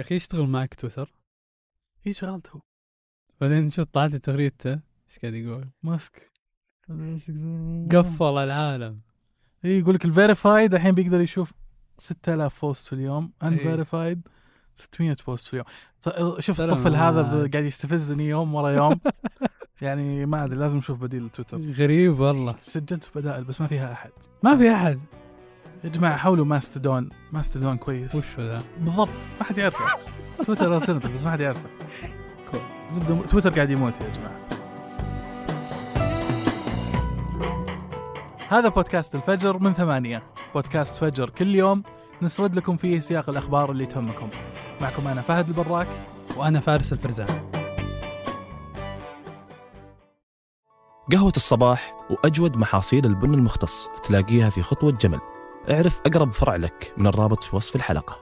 يا أخي يشتغل معك تويتر؟ هي شغلته بعدين شفت طلعت تغريدته؟ إيش قاعد يقول؟ ماسك. قفل العالم. اي يقول لك ال verified الحين بيقدر يشوف 6000 post في اليوم unverified 600 post في اليوم. شوف الطفل هذا قاعد يستفزني يوم ورا يوم. يعني ما أدري لازم أشوف بديل تويتر غريب والله. سجلت في بدائل بس ما فيها أحد. ما في أحد. يا جماعة حاولوا Mastodon Mastodon كويس. وش ذا؟ بالضبط ما حد يعرفه. Twitter alternative بس ما حد يعرفه. زبدة تويتر قاعد يموت يا جماعة. هذا بودكاست الفجر من ثمانية. بودكاست فجر كل يوم. نسرد لكم فيه سياق الأخبار اللي تهمكم. معكم أنا فهد البراك. وأنا فارس الفرزان. قهوة الصباح وأجود محاصيل البن المختص تلاقيها في خطوة جمل. اعرف أقرب فرع لك من الرابط في وصف الحلقة.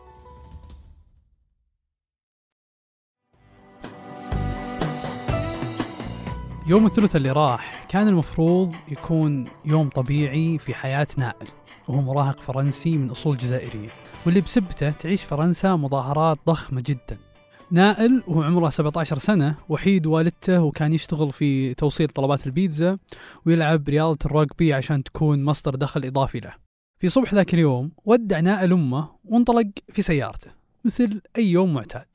يوم الثلاثاء اللي راح كان المفروض يكون يوم طبيعي في حياة نائل وهو مراهق فرنسي من أصول جزائرية واللي بسبته تعيش فرنسا مظاهرات ضخمة جدا. نائل وهو عمره 17 سنة وحيد والدته وكان يشتغل في توصيل طلبات البيتزا ويلعب رياضة الرugby عشان تكون مصدر دخل إضافي له. في صبح ذاك اليوم ودع نائل أمه وانطلق في سيارته مثل أي يوم معتاد.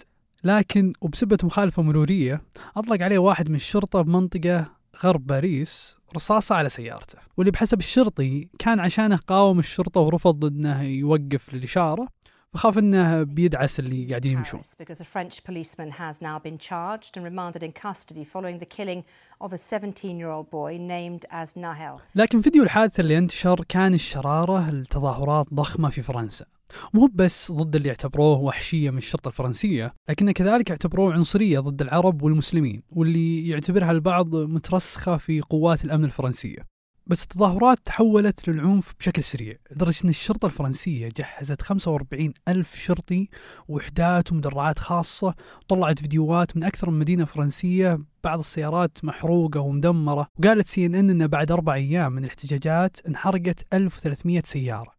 لكن وبسبة مخالفة مرورية أطلق عليه واحد من الشرطة بمنطقة غرب باريس رصاصة على سيارته. واللي بحسب الشرطي كان عشانه قاوم الشرطة ورفض أنه يوقف للإشارة. فخاف أنه بيدعس اللي قاعدين يمشون. Because a French policeman has now been charged and remanded in custody following the killing of a 17 year old boy named as Nahel. لكن فيديو الحادثة اللي انتشر كان الشرارة لتظاهرات ضخمة في فرنسا. مو بس ضد اللي اعتبروه وحشية من الشرطة الفرنسية لكن كذلك اعتبروه عنصرية ضد العرب والمسلمين واللي يعتبرها البعض مترسخة في قوات الأمن الفرنسية. بس التظاهرات تحولت للعنف بشكل سريع لدرجة أن الشرطة الفرنسية جهزت 45 ألف شرطي وحدات ومدرعات خاصة طلعت فيديوهات من أكثر من مدينة فرنسية بعض السيارات محروقة ومدمرة وقالت سي إن إن أن بعد أربع أيام من الاحتجاجات انحرقت 1300 سيارة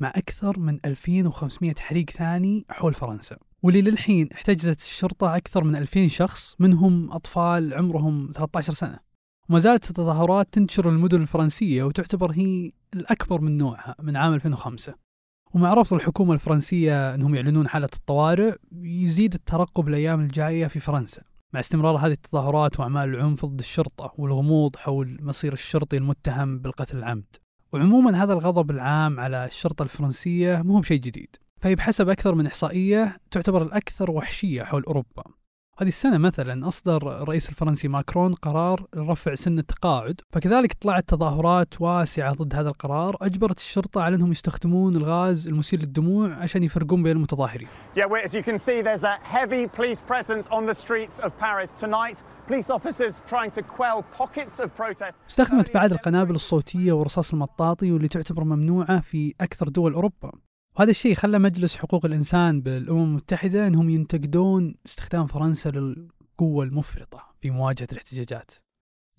مع أكثر من 2500 حريق ثاني حول فرنسا. واللي للحين احتجزت الشرطة أكثر من 2000 شخص منهم أطفال عمرهم 13 سنة. وما زالت التظاهرات تنتشر المدن الفرنسية وتعتبر هي الأكبر من نوعها من عام 2005 ومع رفض الحكومة الفرنسية أنهم يعلنون حالة الطوارئ يزيد الترقب الأيام الجاية في فرنسا. مع استمرار هذه التظاهرات وأعمال العنف ضد الشرطة والغموض حول مصير الشرطي المتهم بالقتل العمد. وعموما هذا الغضب العام على الشرطة الفرنسية مو بشيء جديد. فهي بحسب أكثر من إحصائية تعتبر الأكثر وحشية حول أوروبا. هذه السنة مثلا أصدر الرئيس الفرنسي ماكرون قرار رفع سن التقاعد فكذلك طلعت تظاهرات واسعة ضد هذا القرار أجبرت الشرطة على أنهم يستخدمون الغاز المسيل للدموع عشان يفرقون بين المتظاهرين Yeah, well, as you can see, there's a heavy police presence on the streets of Paris tonight. Police officers trying to quell pockets of protest. استخدمت بعد القنابل الصوتية ورصاص المطاطي واللي تعتبر ممنوعة في أكثر دول أوروبا وهذا الشيء خلى مجلس حقوق الإنسان بالأمم المتحدة أنهم ينتقدون استخدام فرنسا للقوة المفرطة في مواجهة الاحتجاجات.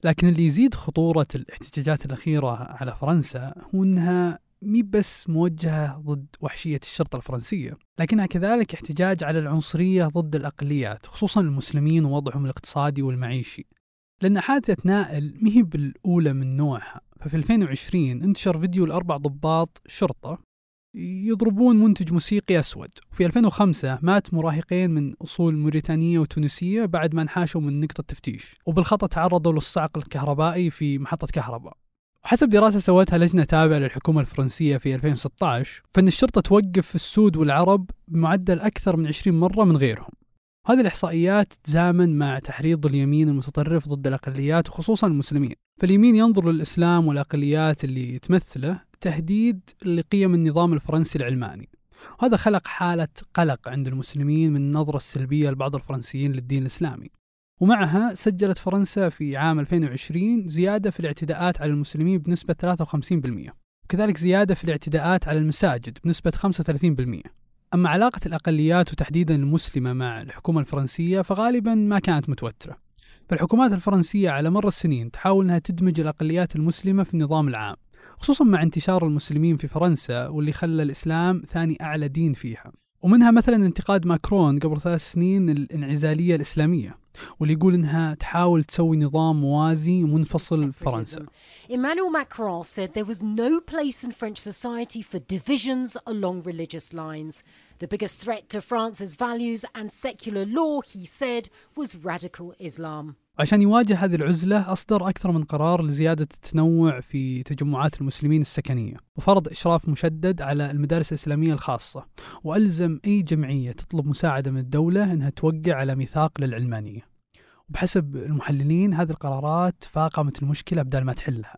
لكن اللي يزيد خطورة الاحتجاجات الأخيرة على فرنسا هو أنها مي بس موجهة ضد وحشية الشرطة الفرنسية لكنها كذلك احتجاج على العنصرية ضد الأقليات خصوصا المسلمين ووضعهم الاقتصادي والمعيشي. لأن حادثة نائل مهي بالأولى من نوعها. ففي 2020 انتشر فيديو لأربع ضباط شرطة يضربون منتج موسيقي أسود. وفي 2005 مات مراهقين من أصول موريتانية وتونسية بعد ما انحاشوا من نقطة تفتيش. وبالخطأ تعرضوا للصعق الكهربائي في محطة كهرباء. وحسب دراسة سوتها لجنة تابعة للحكومة الفرنسية في 2016 فإن الشرطة توقف السود والعرب بمعدل أكثر من 20 مرة من غيرهم. هذه الإحصائيات تزامن مع تحريض اليمين المتطرف ضد الأقليات وخصوصا المسلمين. فاليمين ينظر للإسلام والأقليات اللي تمثله تهديد لقيم النظام الفرنسي العلماني. وهذا خلق حالة قلق عند المسلمين من النظرة السلبية لبعض الفرنسيين للدين الإسلامي. ومعها سجلت فرنسا في عام 2020 زيادة في الاعتداءات على المسلمين بنسبة 53% وكذلك زيادة في الاعتداءات على المساجد بنسبة 35% أما علاقة الأقليات وتحديدا المسلمة مع الحكومة الفرنسية فغالبا ما كانت متوترة. فالحكومات الفرنسية على مر السنين تحاول أنها تدمج الأقليات المسلمة في النظام العام. خصوصا مع انتشار المسلمين في فرنسا واللي خلى الإسلام ثاني أعلى دين فيها ومنها مثلا انتقاد ماكرون قبل ثلاث سنين الانعزالية الإسلامية واللي يقول إنها تحاول تسوي نظام موازي ومنفصل في فرنسا. Emmanuel Macron said there was no place in French society for divisions along religious lines. The biggest threat to France's values and secular law, he said, was radical Islam. عشان يواجه هذه العزلة أصدر أكثر من قرار لزيادة التنوع في تجمعات المسلمين السكنية وفرض إشراف مشدد على المدارس الإسلامية الخاصة وألزم أي جمعية تطلب مساعدة من الدولة أنها توقع على ميثاق للعلمانية. وبحسب المحللين هذه القرارات فاقمت المشكلة بدل ما تحلها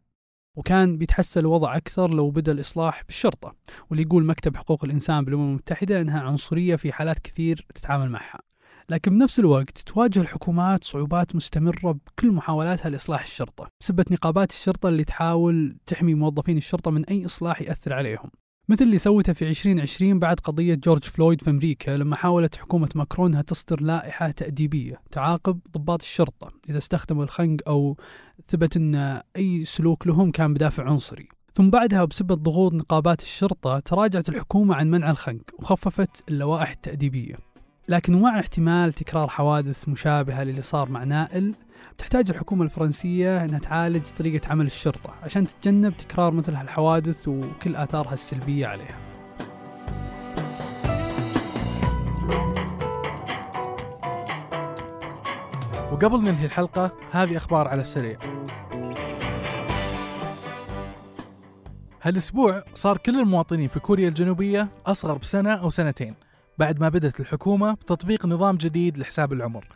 وكان بيتحسن الوضع أكثر لو بدأ الإصلاح بالشرطة واللي يقول مكتب حقوق الإنسان بالأمم المتحدة أنها عنصرية في حالات كثير تتعامل معها. لكن بنفس الوقت تواجه الحكومات صعوبات مستمرة بكل محاولاتها لإصلاح الشرطة بسبب نقابات الشرطة اللي تحاول تحمي موظفين الشرطة من أي إصلاح يأثر عليهم. مثل اللي سوته في 2020 بعد قضية جورج فلويد في أمريكا لما حاولت حكومة ماكرون أنها تصدر لائحة تأديبية تعاقب ضباط الشرطة إذا استخدموا الخنق أو ثبت أن أي سلوك لهم كان بدافع عنصري. ثم بعدها بسبب ضغوط نقابات الشرطة تراجعت الحكومة عن منع الخنق وخففت اللوائح التأديبية. لكن ومع احتمال تكرار حوادث مشابهة للي صار مع نائل تحتاج الحكومة الفرنسية أنها تعالج طريقة عمل الشرطة عشان تتجنب تكرار مثل هالحوادث وكل آثارها السلبية عليها. وقبل ننهي الحلقة هذه أخبار على السريع. هالأسبوع صار كل المواطنين في كوريا الجنوبية أصغر بسنة أو سنتين. بعد ما بدأت الحكومة بتطبيق نظام جديد لحساب العمر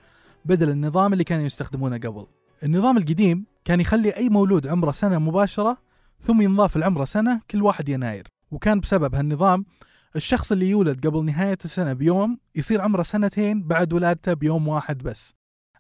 بدل النظام اللي كانوا يستخدمونه قبل. النظام القديم كان يخلي أي مولود عمره سنة مباشرة ثم ينضاف العمره سنة كل واحد يناير. وكان بسبب هالنظام الشخص اللي يولد قبل نهاية السنة بيوم يصير عمره سنتين بعد ولادته بيوم واحد بس.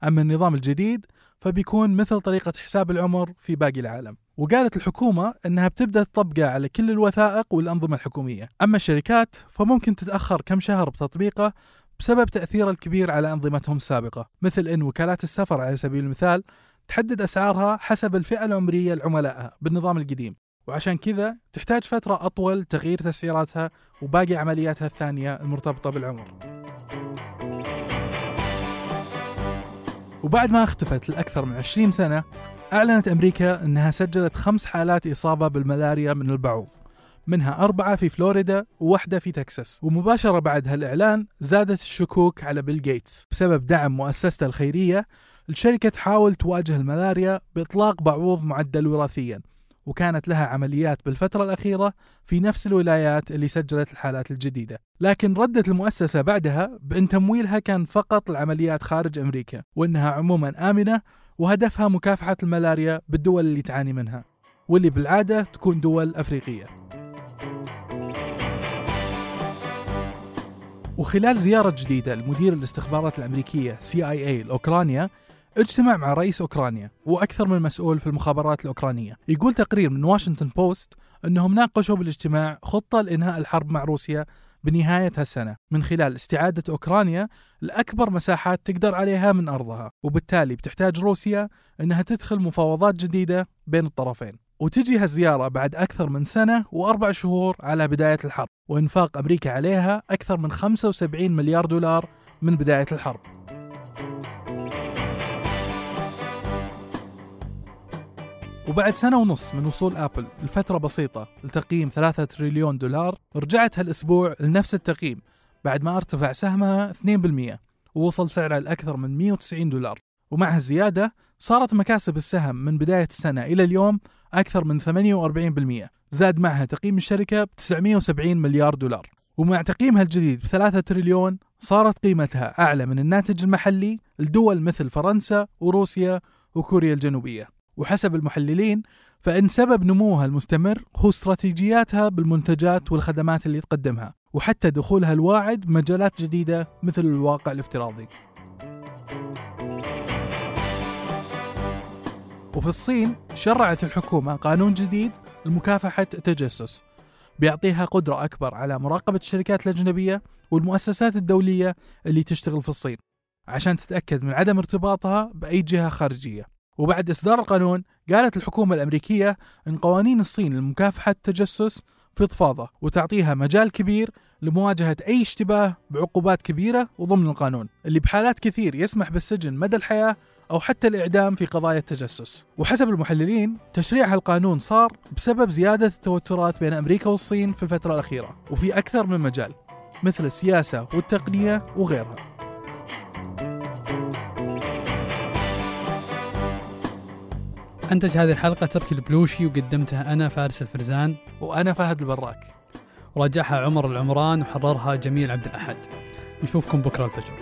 أما النظام الجديد فبيكون مثل طريقة حساب العمر في باقي العالم. وقالت الحكومة أنها بتبدأ تطبقه على كل الوثائق والأنظمة الحكومية. أما الشركات فممكن تتأخر كم شهر بتطبيقه بسبب تأثيره الكبير على أنظمتهم السابقة مثل أن وكالات السفر على سبيل المثال تحدد أسعارها حسب الفئة العمرية لعملائها بالنظام القديم. وعشان كذا تحتاج فترة أطول تغيير تسعيراتها وباقي عملياتها الثانية المرتبطة بالعمر. وبعد ما اختفت لأكثر من 20 سنة أعلنت أمريكا أنها سجلت خمس حالات إصابة بالملاريا من البعوض منها أربعة في فلوريدا وواحدة في تكساس. ومباشرة بعد هالإعلان زادت الشكوك على بيل جيتس. بسبب دعم مؤسسته الخيرية الشركة تحاول تواجه الملاريا بإطلاق بعوض معدل وراثيا. وكانت لها عمليات بالفترة الأخيرة في نفس الولايات اللي سجلت الحالات الجديدة. لكن ردت المؤسسة بعدها بأن تمويلها كان فقط العمليات خارج أمريكا وأنها عموما آمنة وهدفها مكافحة الملاريا بالدول اللي تعاني منها واللي بالعادة تكون دول أفريقية. وخلال زيارة جديدة لمدير الاستخبارات الأمريكية CIA لأوكرانيا اجتمع مع رئيس أوكرانيا وأكثر من مسؤول في المخابرات الأوكرانية. يقول تقرير من واشنطن بوست أنهم ناقشوا بالاجتماع خطة لإنهاء الحرب مع روسيا بنهاية هالسنة من خلال استعادة أوكرانيا لأكبر مساحات تقدر عليها من أرضها. وبالتالي بتحتاج روسيا أنها تدخل مفاوضات جديدة بين الطرفين. وتجي هالزيارة بعد أكثر من سنة وأربع شهور على بداية الحرب وإنفاق أمريكا عليها أكثر من 75 مليار دولار من بداية الحرب. وبعد سنة ونص من وصول أبل لفترة بسيطة لتقييم 3 تريليون دولار رجعت هالأسبوع لنفس التقييم بعد ما ارتفع سهمها 2% ووصل سعرها لأكثر من 190 دولار. ومع هالزيادة صارت مكاسب السهم من بداية السنة إلى اليوم أكثر من 48% زاد معها تقييم الشركة ب 970 مليار دولار. ومع تقييمها الجديد ب 3 تريليون صارت قيمتها أعلى من الناتج المحلي لدول مثل فرنسا وروسيا وكوريا الجنوبية. وحسب المحللين فإن سبب نموها المستمر هو استراتيجياتها بالمنتجات والخدمات اللي تقدمها وحتى دخولها الواعد بمجالات جديدة مثل الواقع الافتراضي. وفي الصين شرعت الحكومة قانون جديد لمكافحة التجسس بيعطيها قدرة أكبر على مراقبة الشركات الأجنبية والمؤسسات الدولية اللي تشتغل في الصين عشان تتأكد من عدم ارتباطها بأي جهة خارجية. وبعد إصدار القانون قالت الحكومة الأمريكية أن قوانين الصين لمكافحة التجسس فضفاضة وتعطيها مجال كبير لمواجهة أي اشتباه بعقوبات كبيرة وضمن القانون اللي بحالات كثير يسمح بالسجن مدى الحياة أو حتى الإعدام في قضايا التجسس. وحسب المحللين تشريع هالقانون صار بسبب زيادة التوترات بين أمريكا والصين في الفترة الأخيرة وفي أكثر من مجال مثل السياسة والتقنية وغيرها. أنتج هذه الحلقة تركي البلوشي وقدمتها أنا فارس الفرزان. وأنا فهد البراك. وراجعها عمر العمران وحررها جميل عبد الأحد. نشوفكم بكرة الفجر.